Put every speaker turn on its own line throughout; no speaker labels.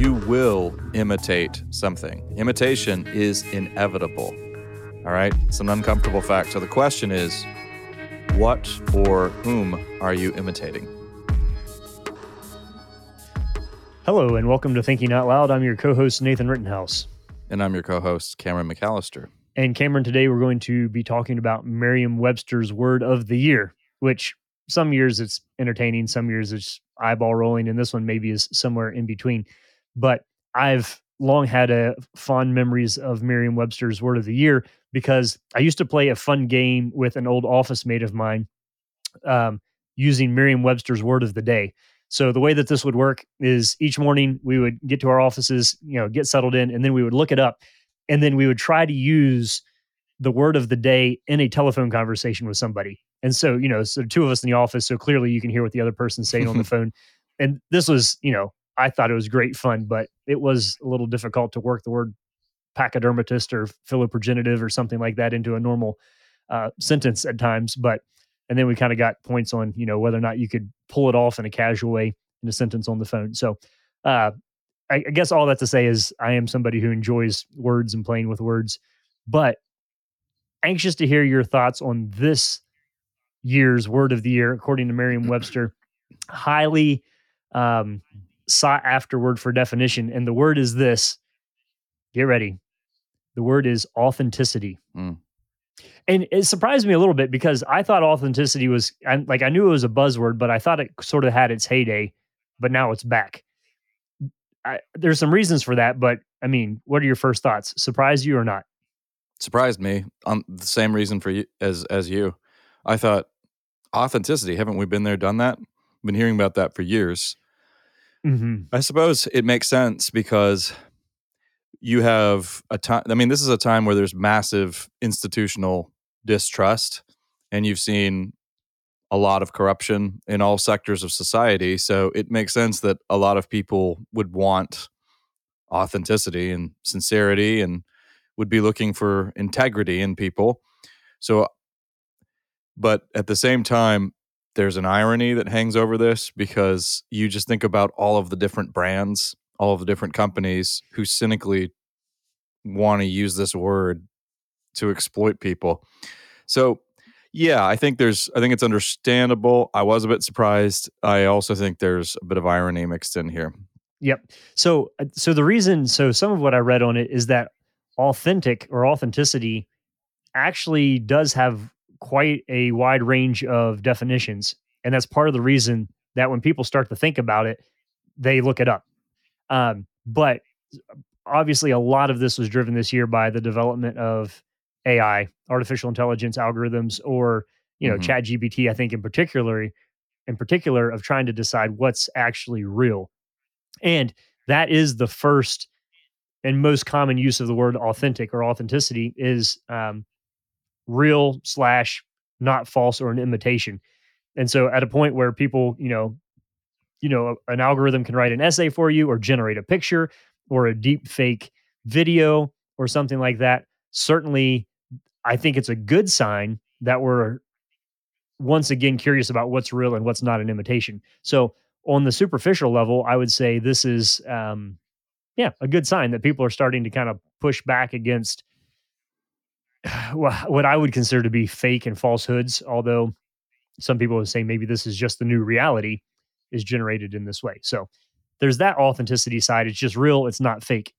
you will imitate something. Imitation is inevitable. All right? It's an uncomfortable fact. So the question is what or whom are you imitating?
Hello, and welcome to Thinking Out Loud. I'm your co host, Nathan Rittenhouse.
And I'm your co host, Cameron McAllister.
And Cameron, today we're going to be talking about Merriam Webster's Word of the Year, which some years it's entertaining, some years it's eyeball rolling, and this one maybe is somewhere in between. But I've long had a fond memories of Merriam Webster's Word of the Year because I used to play a fun game with an old office mate of mine um, using Merriam Webster's Word of the Day. So the way that this would work is each morning we would get to our offices, you know, get settled in, and then we would look it up, and then we would try to use the word of the day in a telephone conversation with somebody. And so, you know, so two of us in the office, so clearly you can hear what the other person's saying on the phone. And this was, you know, I thought it was great fun, but it was a little difficult to work the word pachydermatist or philoprogenitive or something like that into a normal uh, sentence at times. But and then we kind of got points on you know whether or not you could pull it off in a casual way in a sentence on the phone. So uh, I, I guess all that to say is I am somebody who enjoys words and playing with words, but anxious to hear your thoughts on this year's word of the year according to Merriam-Webster. Highly um, sought after word for definition, and the word is this. Get ready. The word is authenticity. Mm and it surprised me a little bit because I thought authenticity was like I knew it was a buzzword, but I thought it sort of had its heyday, but now it's back. I, there's some reasons for that, but I mean, what are your first thoughts? Surprised you or not?
Surprised me. On the same reason for you as as you. I thought authenticity. Haven't we been there, done that? Been hearing about that for years. Mm-hmm. I suppose it makes sense because you have a time. I mean, this is a time where there's massive institutional distrust, and you've seen a lot of corruption in all sectors of society. So it makes sense that a lot of people would want authenticity and sincerity and would be looking for integrity in people. So, but at the same time, there's an irony that hangs over this because you just think about all of the different brands all of the different companies who cynically want to use this word to exploit people. So, yeah, I think there's I think it's understandable. I was a bit surprised. I also think there's a bit of irony mixed in here.
Yep. So uh, so the reason so some of what I read on it is that authentic or authenticity actually does have quite a wide range of definitions and that's part of the reason that when people start to think about it they look it up um, but obviously, a lot of this was driven this year by the development of AI, artificial intelligence algorithms, or you know, mm-hmm. Chat GPT. I think in particular, in particular, of trying to decide what's actually real, and that is the first and most common use of the word authentic or authenticity is um, real slash not false or an imitation. And so, at a point where people, you know, you know, an algorithm can write an essay for you or generate a picture or a deep fake video or something like that. Certainly, I think it's a good sign that we're once again curious about what's real and what's not an imitation. So, on the superficial level, I would say this is, um, yeah, a good sign that people are starting to kind of push back against what I would consider to be fake and falsehoods. Although some people would say maybe this is just the new reality is generated in this way. So there's that authenticity side. It's just real. It's not fake.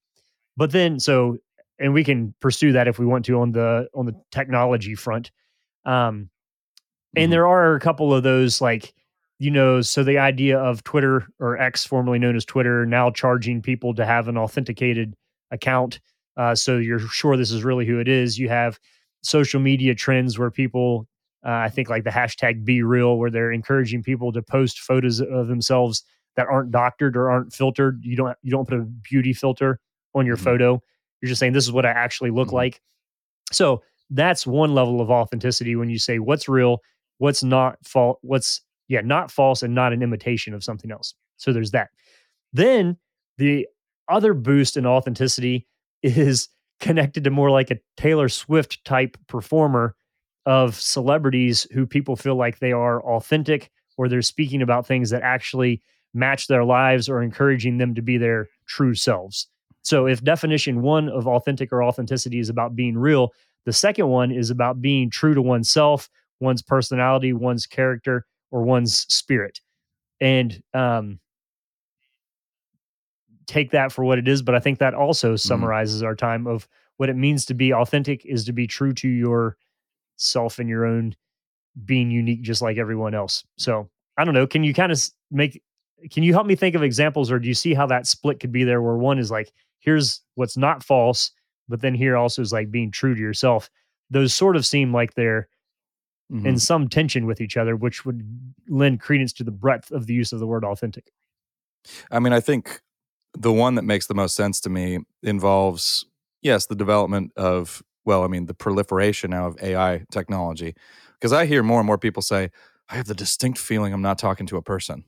But then so and we can pursue that if we want to on the on the technology front. Um, and mm-hmm. there are a couple of those like you know so the idea of twitter or x formerly known as twitter now charging people to have an authenticated account uh, so you're sure this is really who it is you have social media trends where people uh, I think like the hashtag BeReal, where they're encouraging people to post photos of themselves that aren't doctored or aren't filtered. You don't you don't put a beauty filter on your mm-hmm. photo. You're just saying this is what I actually look mm-hmm. like. So that's one level of authenticity when you say what's real, what's not false, what's yeah not false and not an imitation of something else. So there's that. Then the other boost in authenticity is connected to more like a Taylor Swift type performer of celebrities who people feel like they are authentic or they're speaking about things that actually match their lives or encouraging them to be their true selves. So if definition one of authentic or authenticity is about being real, the second one is about being true to oneself, one's personality, one's character, or one's spirit. And um, take that for what it is. But I think that also mm-hmm. summarizes mm. our time of what it means to be authentic is to be true to yourself and your own being unique, just like everyone else. So I don't know. Can you kind of make, can you help me think of examples or do you see how that split could be there where one is like, here's what's not false, but then here also is like being true to yourself. Those sort of seem like they're mm-hmm. in some tension with each other, which would lend credence to the breadth of the use of the word authentic.
I mean, I think the one that makes the most sense to me involves, yes, the development of, well, I mean, the proliferation now of AI technology. Because I hear more and more people say, I have the distinct feeling I'm not talking to a person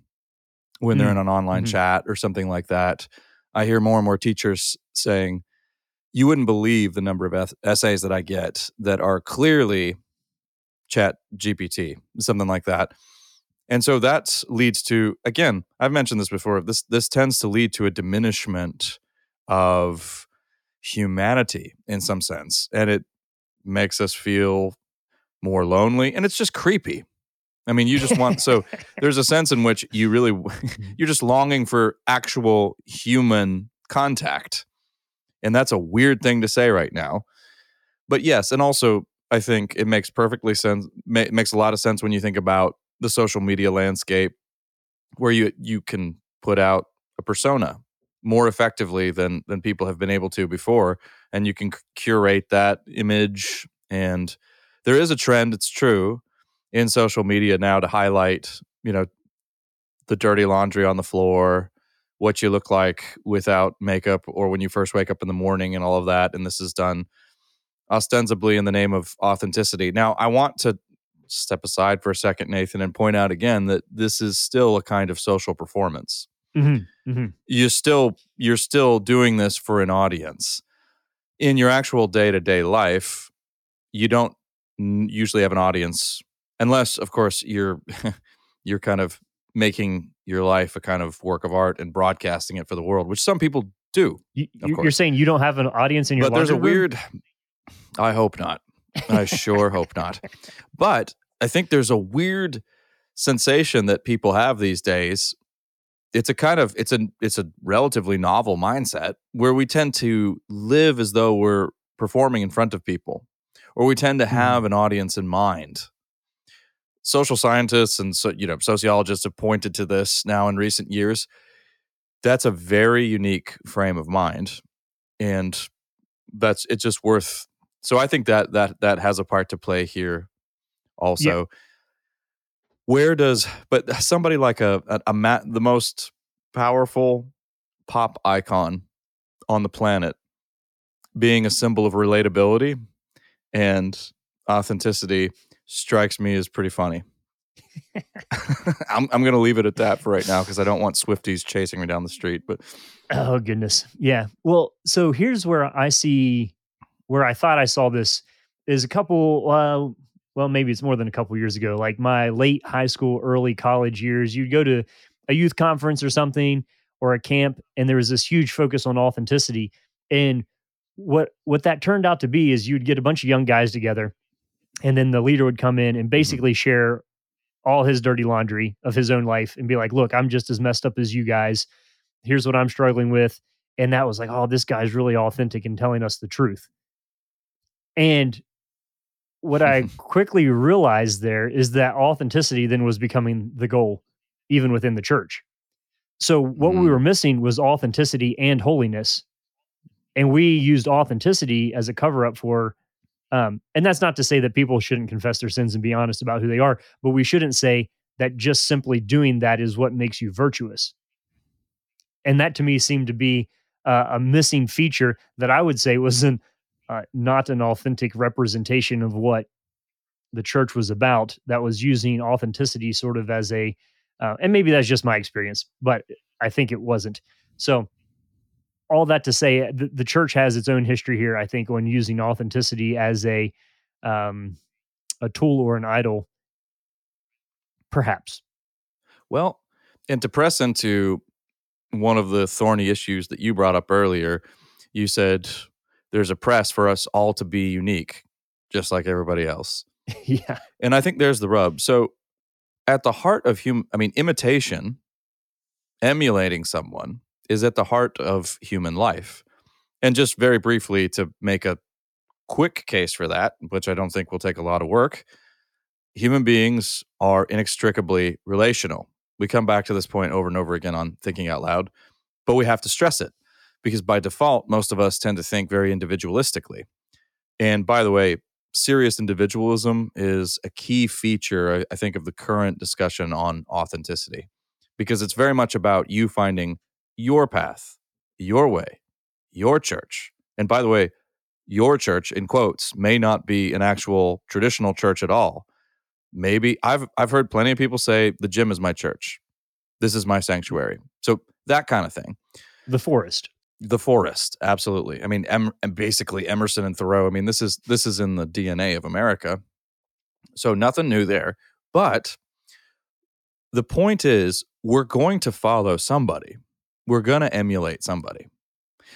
when they're mm. in an online mm-hmm. chat or something like that. I hear more and more teachers saying, you wouldn't believe the number of essays that I get that are clearly chat GPT, something like that. And so that leads to again, I've mentioned this before. This this tends to lead to a diminishment of humanity in some sense, and it makes us feel more lonely, and it's just creepy. I mean, you just want so there's a sense in which you really mm-hmm. you're just longing for actual human contact. And that's a weird thing to say right now. But yes, and also I think it makes perfectly sense ma- makes a lot of sense when you think about the social media landscape where you you can put out a persona more effectively than than people have been able to before and you can curate that image and there is a trend it's true in social media now to highlight you know the dirty laundry on the floor what you look like without makeup or when you first wake up in the morning and all of that and this is done ostensibly in the name of authenticity. Now i want to step aside for a second, Nathan, and point out again that this is still a kind of social performance. Mm-hmm, mm-hmm. You still you're still doing this for an audience. In your actual day to day life, you don't usually have an audience, unless, of course, you're you're kind of making your life a kind of work of art and broadcasting it for the world, which some people do.
You, are saying you don't have an audience in your. Life.
But there's a
room?
weird. I hope not. I sure hope not. But I think there's a weird sensation that people have these days. It's a kind of it's a it's a relatively novel mindset where we tend to live as though we're performing in front of people or we tend to mm-hmm. have an audience in mind. Social scientists and so, you know sociologists have pointed to this now in recent years. That's a very unique frame of mind and that's it's just worth so I think that that that has a part to play here also. Yeah. Where does but somebody like a a, a mat, the most powerful pop icon on the planet being a symbol of relatability and authenticity strikes me as pretty funny. I'm I'm going to leave it at that for right now because I don't want Swifties chasing me down the street. But
oh goodness, yeah. Well, so here's where I see where I thought I saw this is a couple. Uh, well, maybe it's more than a couple years ago. Like my late high school, early college years, you'd go to a youth conference or something or a camp, and there was this huge focus on authenticity. And what what that turned out to be is you'd get a bunch of young guys together, and then the leader would come in and mm-hmm. basically share all his dirty laundry of his own life and be like, "Look, I'm just as messed up as you guys. Here's what I'm struggling with." And that was like, "Oh, this guy's really authentic and telling us the truth." And what I quickly realized there is that authenticity then was becoming the goal, even within the church. So what mm. we were missing was authenticity and holiness. And we used authenticity as a cover up for, um, and that's not to say that people shouldn't confess their sins and be honest about who they are, but we shouldn't say that just simply doing that is what makes you virtuous. And that to me seemed to be uh, a missing feature that I would say was an uh, not an authentic representation of what the church was about. That was using authenticity sort of as a uh, and maybe that's just my experience but i think it wasn't. So all that to say the, the, church has its own history here i think when using authenticity as a um, a tool or an idol. Perhaps.
Well and to press into one of the thorny issues that you brought up earlier. You said there's a press for us all to be unique, just like everybody else.
yeah.
And I think there's the rub. So, at the heart of human, I mean, imitation, emulating someone is at the heart of human life. And just very briefly to make a quick case for that, which I don't think will take a lot of work, human beings are inextricably relational. We come back to this point over and over again on thinking out loud, but we have to stress it because by default, most of us tend to think very individualistically. And by the way, serious individualism is a key feature, I think, of the current discussion on authenticity because it's very much about you finding your path, your way, your church. And by the way, your church, in quotes, may not be an actual traditional church at all. Maybe I've I've heard plenty of people say the gym is my church. This is my sanctuary. So that kind of thing.
The forest.
The forest, absolutely. I mean, em- and basically Emerson and Thoreau. I mean, this is this is in the DNA of America. So nothing new there. But the point is, we're going to follow somebody. We're going to emulate somebody.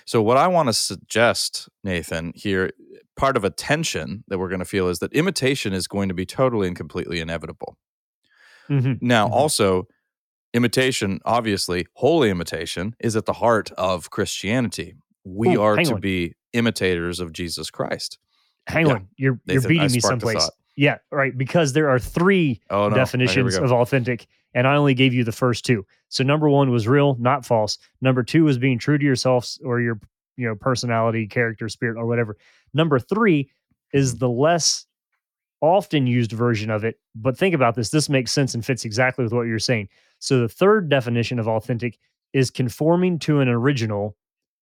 So, what I want to suggest, Nathan, here, part of a tension that we're going to feel is that imitation is going to be totally and completely inevitable. Mm-hmm. Now, mm-hmm. also, imitation, obviously, holy imitation is at the heart of Christianity. We Ooh, are to on. be imitators of Jesus Christ.
Hang yeah. on, you're Nathan, you're beating me someplace. Yeah, right. Because there are three oh, no. Oh, definitions of authentic, and I only gave you the first two. So number one was real, not false. Number two was being true to yourself or your you know personality, character, spirit, or whatever. Number three is the less often used version of it. But think about this. This makes sense and fits exactly with what you're saying. So the third definition of authentic is conforming to an original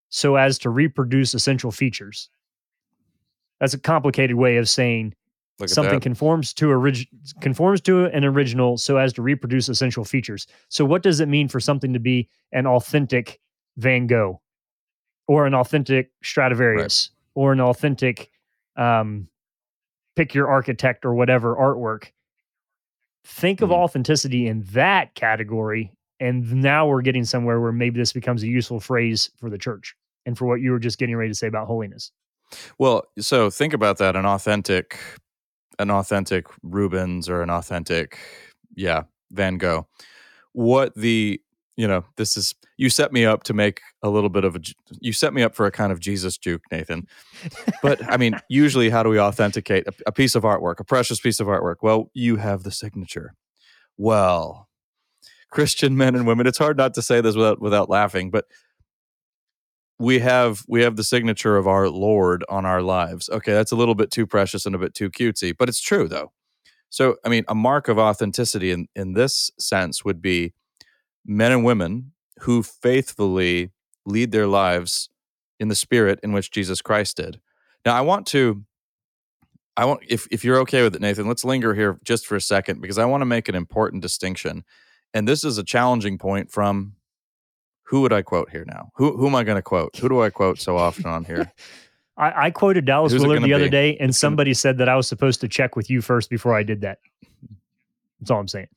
so as to reproduce essential features. That's a complicated way of saying something conforms to orig- conforms to an original so as to reproduce essential features. So what does it mean for something to be an authentic Van Gogh or an authentic Stradivarius right. or an authentic um, pick your architect or whatever artwork? Think mm-hmm. of authenticity in that category and now we're getting somewhere where maybe this becomes a useful phrase for the church and for what you were just getting ready to say about holiness.
Well, so think about that an authentic an authentic Rubens or an authentic, yeah, Van Gogh. What the, you know, this is, you set me up to make a little bit of a, you set me up for a kind of Jesus juke, Nathan. But I mean, usually how do we authenticate a, a piece of artwork, a precious piece of artwork? Well, you have the signature. Well, Christian men and women, it's hard not to say this without, without laughing, but we have we have the signature of our lord on our lives okay that's a little bit too precious and a bit too cutesy but it's true though so i mean a mark of authenticity in in this sense would be men and women who faithfully lead their lives in the spirit in which jesus christ did now i want to i want if if you're okay with it nathan let's linger here just for a second because i want to make an important distinction and this is a challenging point from who would I quote here now? Who who am I going to quote? Who do I quote so often on here?
I, I, quoted Dallas Who's Willard the other day, and somebody said that I was supposed to check with you first before I did that. That's all I'm saying.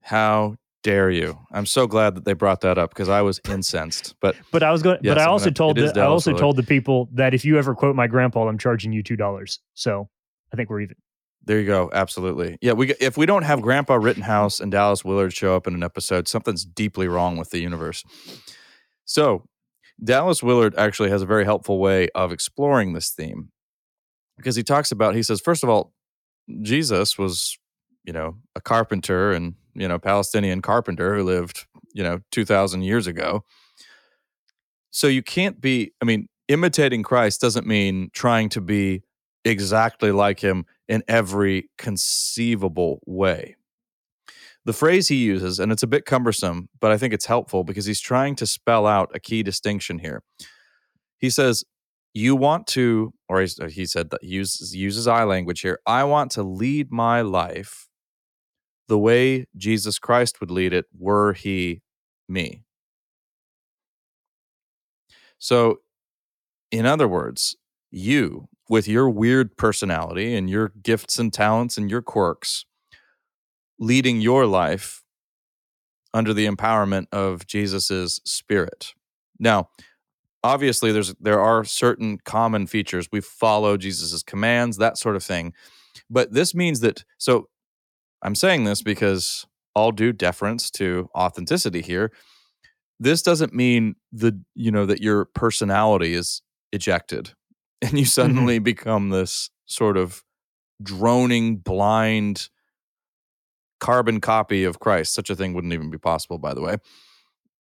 How dare you? I'm so glad that they brought that up because I was incensed. But
but I was going. Yes, but I also gonna, told the, I also Willard. told the people that if you ever quote my grandpa, I'm charging you two dollars. So I think we're even.
There you go. Absolutely. Yeah. We if we don't have Grandpa Rittenhouse and Dallas Willard show up in an episode, something's deeply wrong with the universe. So Dallas Willard actually has a very helpful way of exploring this theme because he talks about. He says, first of all, Jesus was, you know, a carpenter and you know Palestinian carpenter who lived, you know, two thousand years ago. So you can't be. I mean, imitating Christ doesn't mean trying to be exactly like him in every conceivable way. The phrase he uses, and it's a bit cumbersome, but I think it's helpful because he's trying to spell out a key distinction here. He says, You want to, or he said that uses, uses I language here. I want to lead my life the way Jesus Christ would lead it were he me. So, in other words, you with your weird personality and your gifts and talents and your quirks leading your life under the empowerment of Jesus's spirit. Now, obviously there's there are certain common features. We follow Jesus's commands, that sort of thing. But this means that so I'm saying this because all due deference to authenticity here. This doesn't mean the you know that your personality is ejected and you mm-hmm. suddenly mm-hmm. become this sort of droning blind carbon copy of Christ. Such a thing wouldn't even be possible, by the way.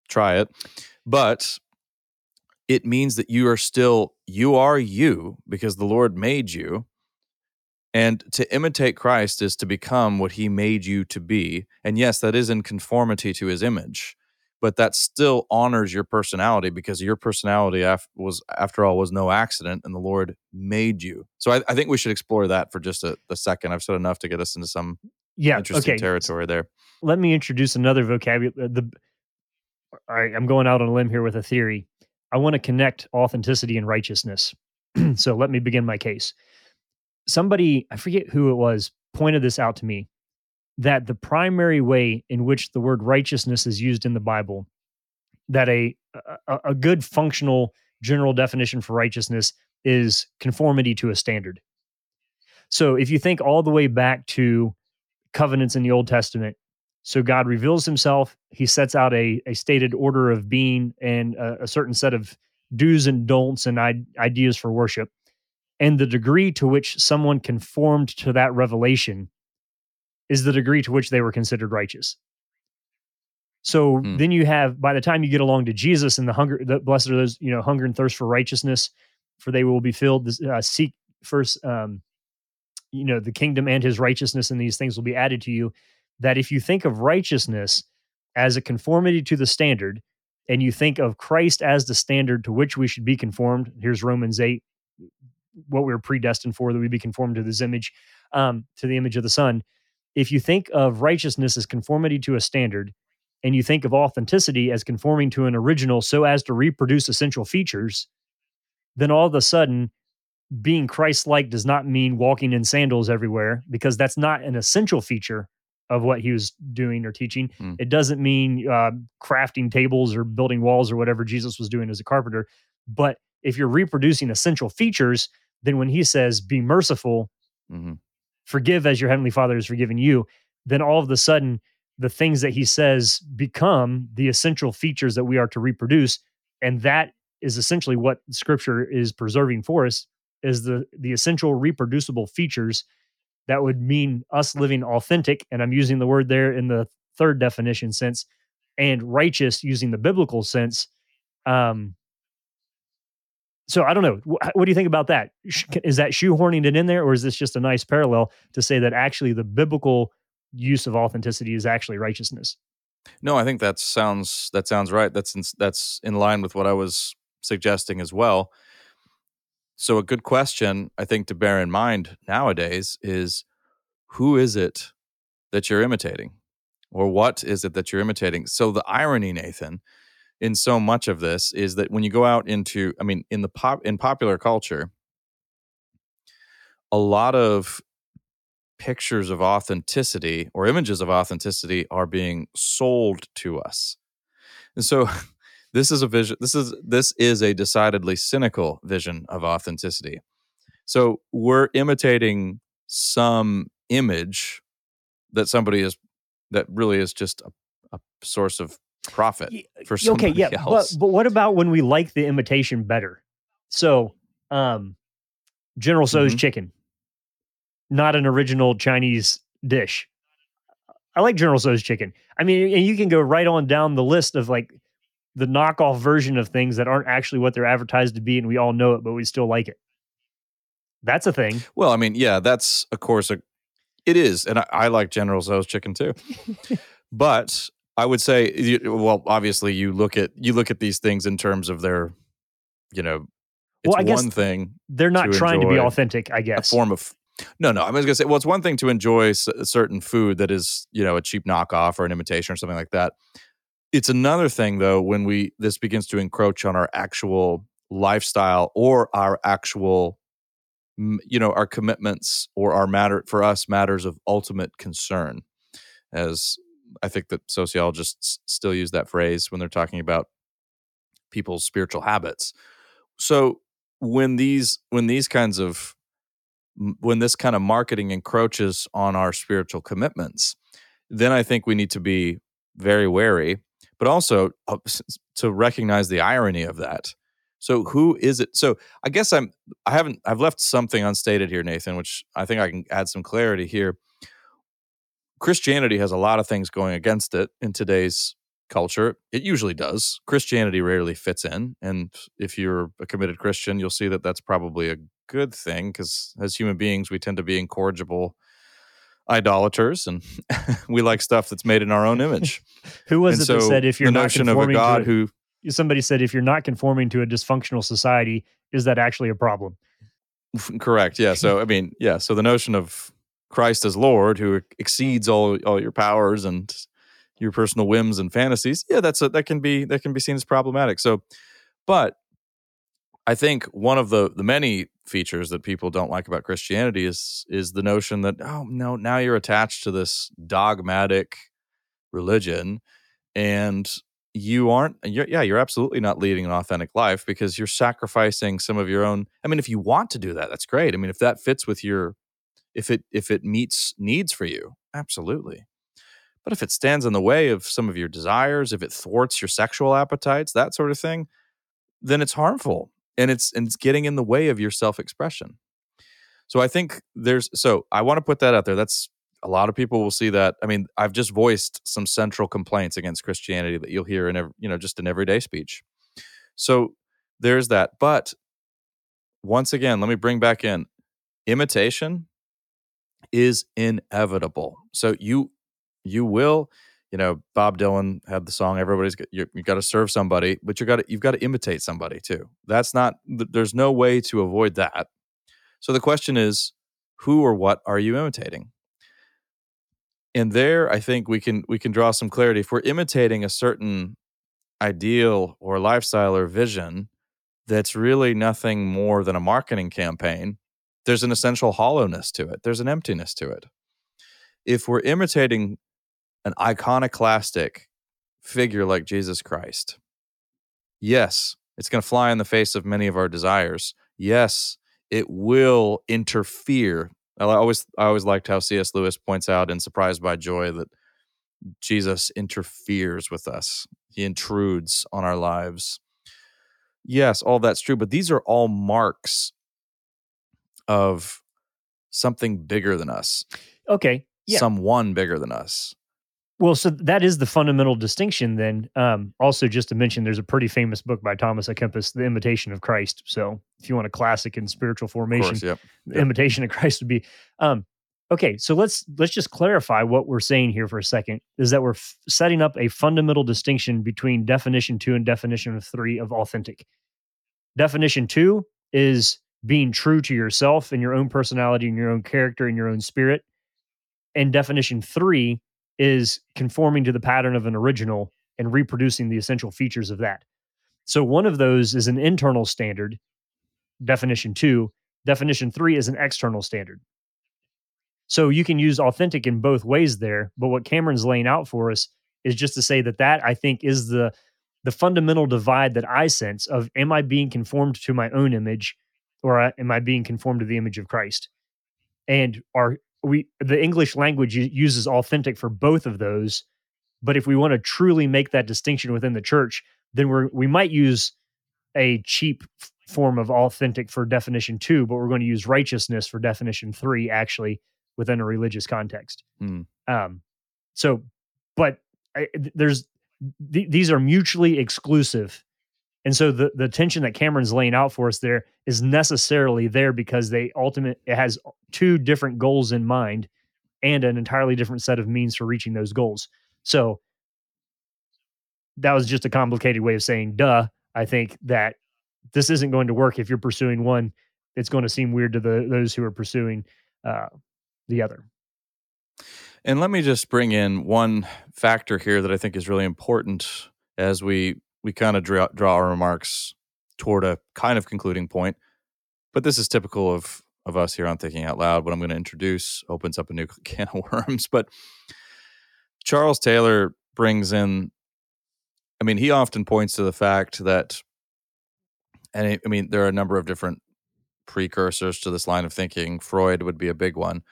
Try it. But it means that you are still, you are you because the Lord made you. And to imitate Christ is to become what he made you to be. And yes, that is in conformity to his image, but that still honors your personality because your personality af- was, after all, was no accident and the Lord made you. So I, I think we should explore that for just a, a second. I've said enough to get us into some yeah, interesting okay. territory there.
Let me introduce another vocabulary. Uh, the all right, I'm going out on a limb here with a theory. I want to connect authenticity and righteousness. so let me begin my case. Somebody, I forget who it was, pointed this out to me that the primary way in which the word righteousness is used in the Bible, that a, a, a good functional general definition for righteousness is conformity to a standard. So if you think all the way back to covenants in the Old Testament. So God reveals himself. He sets out a, a stated order of being and a, a certain set of do's and don'ts and I- ideas for worship. And the degree to which someone conformed to that revelation is the degree to which they were considered righteous. So hmm. then you have, by the time you get along to Jesus and the hunger, the blessed are those, you know, hunger and thirst for righteousness, for they will be filled. Uh, seek first um, you know the kingdom and his righteousness and these things will be added to you that if you think of righteousness as a conformity to the standard and you think of Christ as the standard to which we should be conformed here's Romans 8 what we are predestined for that we be conformed to this image um, to the image of the son if you think of righteousness as conformity to a standard and you think of authenticity as conforming to an original so as to reproduce essential features then all of a sudden being Christ like does not mean walking in sandals everywhere because that's not an essential feature of what he was doing or teaching. Mm. It doesn't mean uh, crafting tables or building walls or whatever Jesus was doing as a carpenter. But if you're reproducing essential features, then when he says, be merciful, mm-hmm. forgive as your heavenly father has forgiven you, then all of a sudden, the things that he says become the essential features that we are to reproduce. And that is essentially what scripture is preserving for us is the the essential reproducible features that would mean us living authentic and i'm using the word there in the third definition sense and righteous using the biblical sense um so i don't know. What do you think about that? Uh-huh. Is that shoehorning it in there or is this just a nice parallel to say that actually the biblical use of authenticity is actually righteousness?
No i think that sounds that sounds right. That's in, that's in line with what i was suggesting as well. So, a good question, I think, to bear in mind nowadays is who is it that you're imitating? Or what is it that you're imitating? So, the irony, Nathan, in so much of this is that when you go out into, I mean, in the pop, in popular culture, a lot of pictures of authenticity or images of authenticity are being sold to us. And so this is a vision this is this is a decidedly cynical vision of authenticity so we're imitating some image that somebody is that really is just a, a source of profit for somebody okay yeah
else. But, but what about when we like the imitation better so um General Tso's mm-hmm. chicken not an original chinese dish i like General Tso's chicken i mean and you can go right on down the list of like the knockoff version of things that aren't actually what they're advertised to be, and we all know it, but we still like it. That's a thing.
Well, I mean, yeah, that's of course a, it is, and I, I like General Tso's chicken too. but I would say, well, obviously, you look at you look at these things in terms of their, you know, it's well, I guess one thing
they're not to trying to be authentic. I guess
a form of no, no. I was going to say, well, it's one thing to enjoy a certain food that is, you know, a cheap knockoff or an imitation or something like that. It's another thing though when we this begins to encroach on our actual lifestyle or our actual you know our commitments or our matter for us matters of ultimate concern as I think that sociologists still use that phrase when they're talking about people's spiritual habits. So when these when these kinds of when this kind of marketing encroaches on our spiritual commitments, then I think we need to be very wary, but also uh, to recognize the irony of that. So who is it? So I guess I'm I haven't I've left something unstated here, Nathan, which I think I can add some clarity here. Christianity has a lot of things going against it in today's culture. It usually does. Christianity rarely fits in. And if you're a committed Christian, you'll see that that's probably a good thing because as human beings, we tend to be incorrigible idolaters and we like stuff that's made in our own image.
who was and it so that said if you're the
notion of a God who
somebody said if you're not conforming to a dysfunctional society, is that actually a problem?
Correct. Yeah. So I mean, yeah. So the notion of Christ as Lord, who exceeds all all your powers and your personal whims and fantasies, yeah, that's a, that can be that can be seen as problematic. So, but I think one of the the many features that people don't like about Christianity is is the notion that oh no, now you're attached to this dogmatic religion, and you aren't you're, yeah you're absolutely not leading an authentic life because you're sacrificing some of your own i mean if you want to do that that's great i mean if that fits with your if it if it meets needs for you absolutely but if it stands in the way of some of your desires, if it thwarts your sexual appetites, that sort of thing, then it's harmful and it's and it's getting in the way of your self-expression. So I think there's so I want to put that out there. That's a lot of people will see that. I mean, I've just voiced some central complaints against Christianity that you'll hear in every, you know just in everyday speech. So there's that. But once again, let me bring back in imitation is inevitable. So you you will you know bob dylan had the song everybody's you, you got to serve somebody but you got to you've got to imitate somebody too. That's not there's no way to avoid that. So the question is who or what are you imitating? And there i think we can we can draw some clarity. If we're imitating a certain ideal or lifestyle or vision that's really nothing more than a marketing campaign there's an essential hollowness to it there's an emptiness to it if we're imitating an iconoclastic figure like Jesus Christ. Yes, it's going to fly in the face of many of our desires. Yes, it will interfere. I always I always liked how C.S. Lewis points out in Surprised by Joy that Jesus interferes with us. He intrudes on our lives. Yes, all that's true, but these are all marks of something bigger than us.
Okay.
Yeah. Someone bigger than us.
Well, so that is the fundamental distinction. Then, um, also just to mention, there's a pretty famous book by Thomas à Kempis, "The Imitation of Christ." So, if you want a classic in spiritual formation, course, yep. the yep. imitation of Christ would be. Um, okay, so let's let's just clarify what we're saying here for a second. Is that we're f- setting up a fundamental distinction between definition two and definition three of authentic. Definition two is being true to yourself and your own personality and your own character and your own spirit. And definition three is conforming to the pattern of an original and reproducing the essential features of that. So one of those is an internal standard, definition two. Definition three is an external standard. So you can use authentic in both ways there. But what Cameron's laying out for us is just to say that that I think is the the fundamental divide that I sense of am I being conformed to my own image or am I being conformed to the image of Christ? And are we the English language uses authentic for both of those. But if we want to truly make that distinction within the church, then we're we might use a cheap form of authentic for definition two, but we're going to use righteousness for definition three, actually within a religious context. Mm. Um, so, but I, there's th- these are mutually exclusive and so the the tension that Cameron's laying out for us there is necessarily there because they ultimate it has two different goals in mind and an entirely different set of means for reaching those goals. So that was just a complicated way of saying duh. I think that this isn't going to work if you're pursuing one. It's going to seem weird to the those who are pursuing uh, the other.
And let me just bring in one factor here that I think is really important as we we kind of draw, draw our remarks toward a kind of concluding point. But this is typical of of us here on Thinking Out Loud. What I'm going to introduce opens up a new can of worms. But Charles Taylor brings in, I mean, he often points to the fact that, and I mean, there are a number of different precursors to this line of thinking. Freud would be a big one.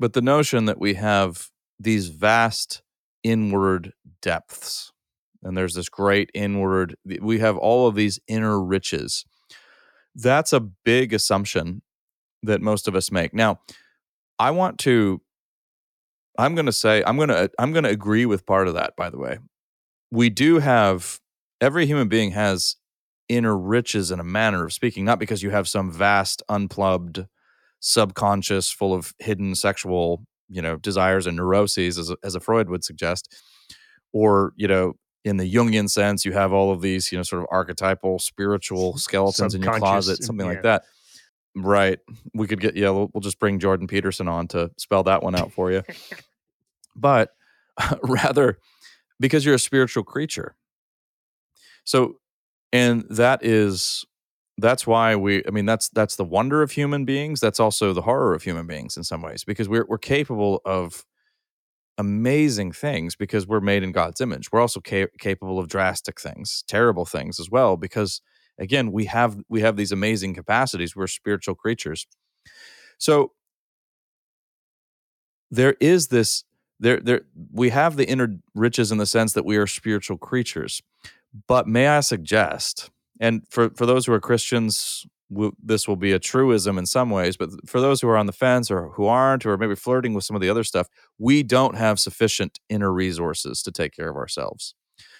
But the notion that we have these vast inward depths, and there's this great inward, we have all of these inner riches. That's a big assumption that most of us make. Now, I want to I'm going to say I'm going to uh, I'm going to agree with part of that by the way. We do have every human being has inner riches in a manner of speaking, not because you have some vast unplugged subconscious full of hidden sexual, you know, desires and neuroses as as a Freud would suggest or, you know, in the Jungian sense, you have all of these, you know, sort of archetypal spiritual skeletons in your closet, something yeah. like that. Right. We could get, yeah, we'll, we'll, just bring Jordan Peterson on to spell that one out for you. but rather, because you're a spiritual creature. So, and that is, that's why we, I mean, that's, that's the wonder of human beings. That's also the horror of human beings in some ways, because we're, we're capable of amazing things because we're made in God's image. We're also ca- capable of drastic things, terrible things as well, because again we have we have these amazing capacities. We're spiritual creatures. So there is this there there we have the inner riches in the sense that we are spiritual creatures. But may i suggest and for for those who are christians this will be a truism in some ways but for those who are on the fence or who aren't or maybe flirting with some of the other stuff we don't have sufficient inner resources to take care of ourselves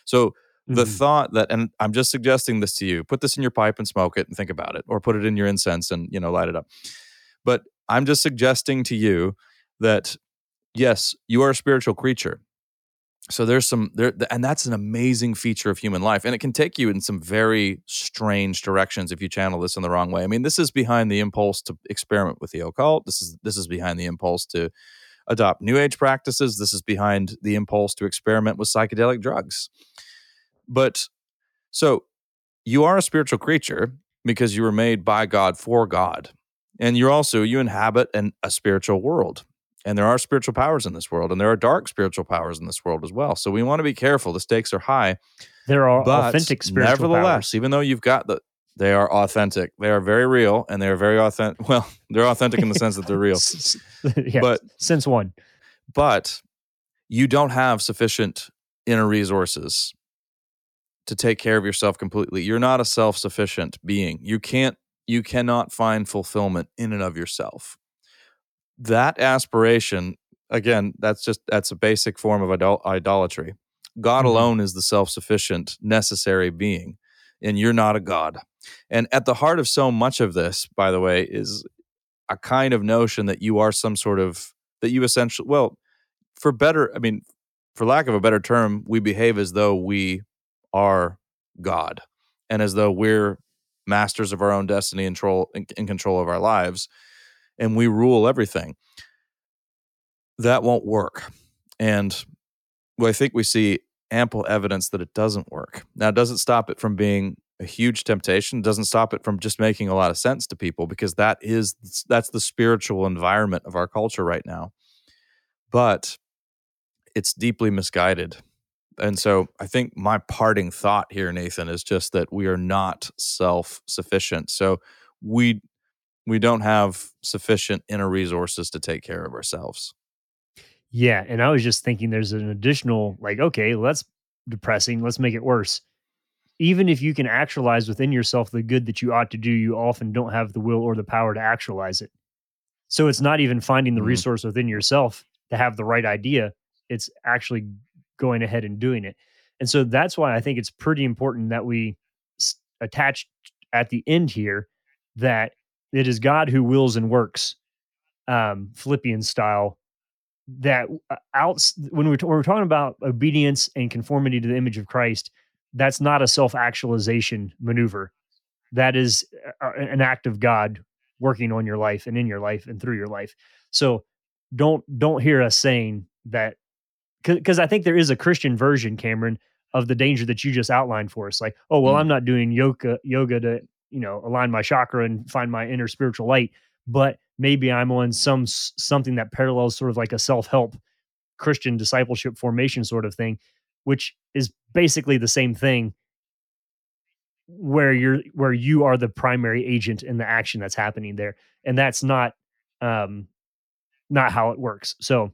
so the mm-hmm. thought that and i'm just suggesting this to you put this in your pipe and smoke it and think about it or put it in your incense and you know light it up but i'm just suggesting to you that yes you are a spiritual creature so there's some there and that's an amazing feature of human life and it can take you in some very strange directions if you channel this in the wrong way i mean this is behind the impulse to experiment with the occult this is this is behind the impulse to adopt new age practices this is behind the impulse to experiment with psychedelic drugs but so you are a spiritual creature because you were made by God for God. And you're also, you inhabit an, a spiritual world. And there are spiritual powers in this world, and there are dark spiritual powers in this world as well. So we want to be careful. The stakes are high.
There are authentic spiritual
nevertheless,
powers.
even though you've got the, they are authentic. They are very real, and they are very authentic. Well, they're authentic in the sense that they're real.
yeah, but since one,
but you don't have sufficient inner resources to take care of yourself completely. You're not a self-sufficient being. You can't you cannot find fulfillment in and of yourself. That aspiration, again, that's just that's a basic form of idol- idolatry. God mm-hmm. alone is the self-sufficient necessary being, and you're not a god. And at the heart of so much of this, by the way, is a kind of notion that you are some sort of that you essentially well, for better, I mean, for lack of a better term, we behave as though we are God and as though we're masters of our own destiny and control in control of our lives and we rule everything that won't work. And i think we see ample evidence that it doesn't work. Now it does it stop it from being a huge temptation doesn't stop it from just making a lot of sense to people because that is that's the spiritual environment of our culture right now. But it's deeply misguided. And so I think my parting thought here, Nathan, is just that we are not self sufficient. So we we don't have sufficient inner resources to take care of ourselves.
Yeah, and I was just thinking there's an additional like, okay, let's depressing, let's make it worse. Even if you can actualize within yourself the good that you ought to do, you often don't have the will or the power to actualize it. So it's not even finding the mm-hmm. resource within yourself to have the right idea. It's actually going ahead and doing it. And so that's why I think it's pretty important that we attach at the end here that it is God who wills and works, um, Philippian style. That uh, out when we're, when we're talking about obedience and conformity to the image of Christ, that's not a self actualization maneuver. That is uh, an act of God working on your life and in your life and through your life. So don't don't hear us saying that because I think there is a Christian version, Cameron, of the danger that you just outlined for us. Like, oh well, mm. I'm not doing yoga yoga to you know align my chakra and find my inner spiritual light, but maybe I'm on some something that parallels sort of like a self help Christian discipleship formation sort of thing, which is basically the same thing where you're where you are the primary agent in the action that's happening there and that's not um not how it works. So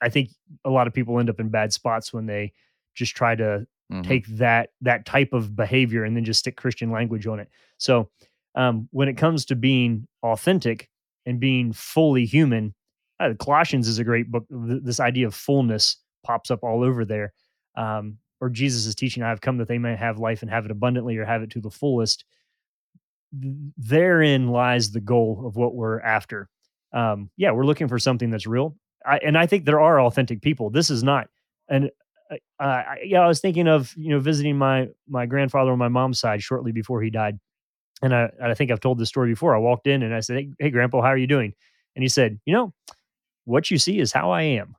i think a lot of people end up in bad spots when they just try to mm-hmm. take that that type of behavior and then just stick christian language on it so um when it comes to being authentic and being fully human uh, colossians is a great book this idea of fullness pops up all over there um or Jesus is teaching, I have come that they may have life and have it abundantly or have it to the fullest. Therein lies the goal of what we're after. Um, yeah, we're looking for something that's real. I, and I think there are authentic people. This is not. And uh, I, yeah, I was thinking of you know visiting my my grandfather on my mom's side shortly before he died, and I I think I've told this story before. I walked in and I said, "Hey, hey Grandpa, how are you doing?" And he said, "You know, what you see is how I am."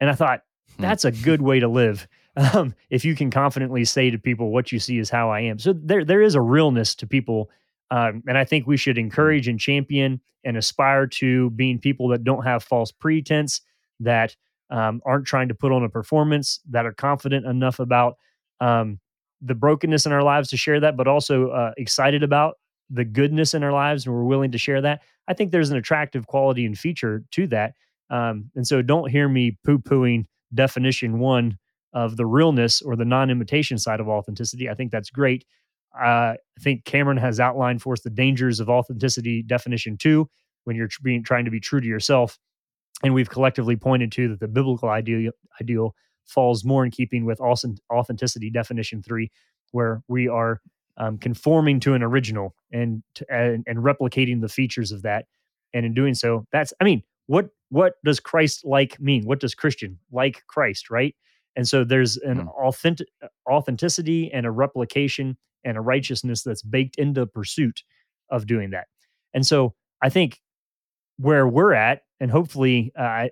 And I thought, Hmm. That's a good way to live. Um, if you can confidently say to people, "What you see is how I am," so there there is a realness to people, um, and I think we should hmm. encourage and champion and aspire to being people that don't have false pretense, that um, aren't trying to put on a performance, that are confident enough about um, the brokenness in our lives to share that, but also uh, excited about the goodness in our lives, and we're willing to share that. I think there's an attractive quality and feature to that. Um, and so, don't hear me poo pooing definition one of the realness or the non-imitation side of authenticity. I think that's great. Uh, I think Cameron has outlined for us the dangers of authenticity definition two when you're being trying to be true to yourself, and we've collectively pointed to that the biblical ideal ideal falls more in keeping with authenticity definition three, where we are um, conforming to an original and, to, and and replicating the features of that, and in doing so, that's I mean, what what does Christ like mean? What does Christian like Christ, right? And so there's an mm. authentic authenticity and a replication and a righteousness that's baked into pursuit of doing that. And so I think where we're at, and hopefully uh,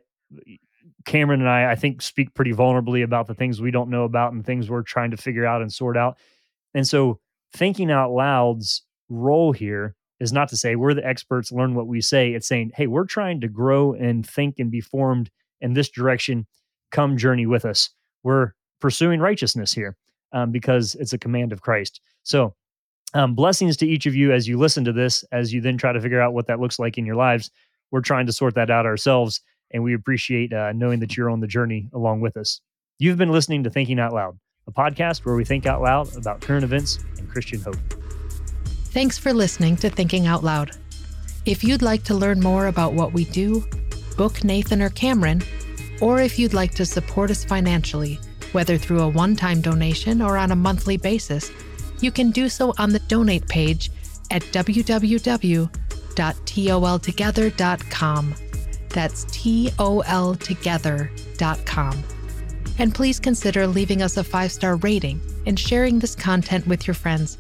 Cameron and I, I think, speak pretty vulnerably about the things we don't know about and things we're trying to figure out and sort out. And so thinking out loud's role here is not to say we're the experts, learn what we say. It's saying, hey, we're trying to grow and think and be formed in this direction. Come journey with us. We're pursuing righteousness here um, because it's a command of Christ. So, um, blessings to each of you as you listen to this, as you then try to figure out what that looks like in your lives. We're trying to sort that out ourselves, and we appreciate uh, knowing that you're on the journey along with us. You've been listening to Thinking Out Loud, a podcast where we think out loud about current events and Christian hope.
Thanks for listening to Thinking Out Loud. If you'd like to learn more about what we do, book Nathan or Cameron, or if you'd like to support us financially, whether through a one time donation or on a monthly basis, you can do so on the donate page at www.toltogether.com. That's toltogether.com. And please consider leaving us a five star rating and sharing this content with your friends.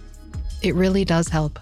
It really does help.